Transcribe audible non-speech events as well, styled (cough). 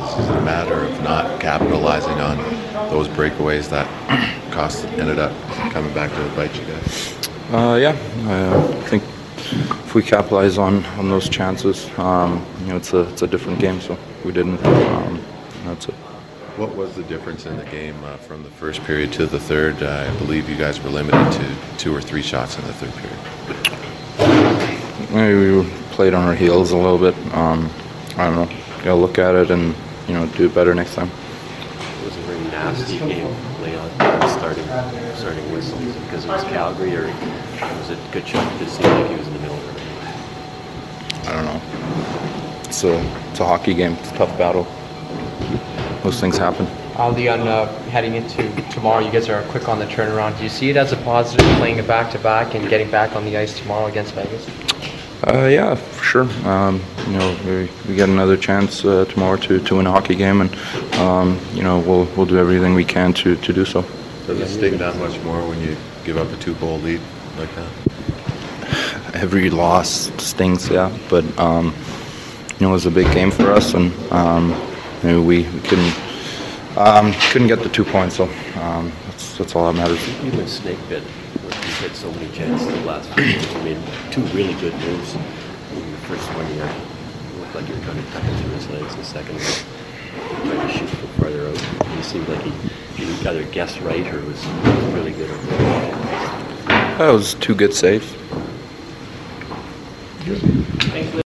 Is a matter of not capitalizing on those breakaways that (clears throat) cost ended up coming back to bite you guys? Uh, yeah, I think if we capitalize on, on those chances, um, you know, it's a it's a different game. So we didn't. Um, that's it. What was the difference in the game uh, from the first period to the third? Uh, I believe you guys were limited to two or three shots in the third period. Maybe we played on our heels a little bit. Um, I don't know. Got to look at it and you know do it better next time. It was a very nasty game, Leon, starting starting whistle because it was Calgary, or was it good shot? Did it seem like he was in the middle of it? I don't know. It's a it's a hockey game. It's a tough battle. Those things happen. Uh, Leon, uh, heading into tomorrow, you guys are quick on the turnaround. Do you see it as a positive playing it back to back and getting back on the ice tomorrow against Vegas? Uh, yeah, for sure. Um, you know, we, we get another chance uh, tomorrow to, to win a hockey game, and um, you know we'll we'll do everything we can to, to do so. Does it sting that much more when you give up a two-goal lead like that? Every loss stings, yeah, but um, you know it was a big game for us, and um, you know, we, we couldn't um, couldn't get the two points, so um, that's that's all that matters. You've been snake bit. You've so many chances the last few games. You made two really good moves. In the first one, you looked like you were trying to tuck it through his legs. The second one, trying to shoot from farther out. He seemed like he, he either guessed right or was really good at That was two good saves. Good.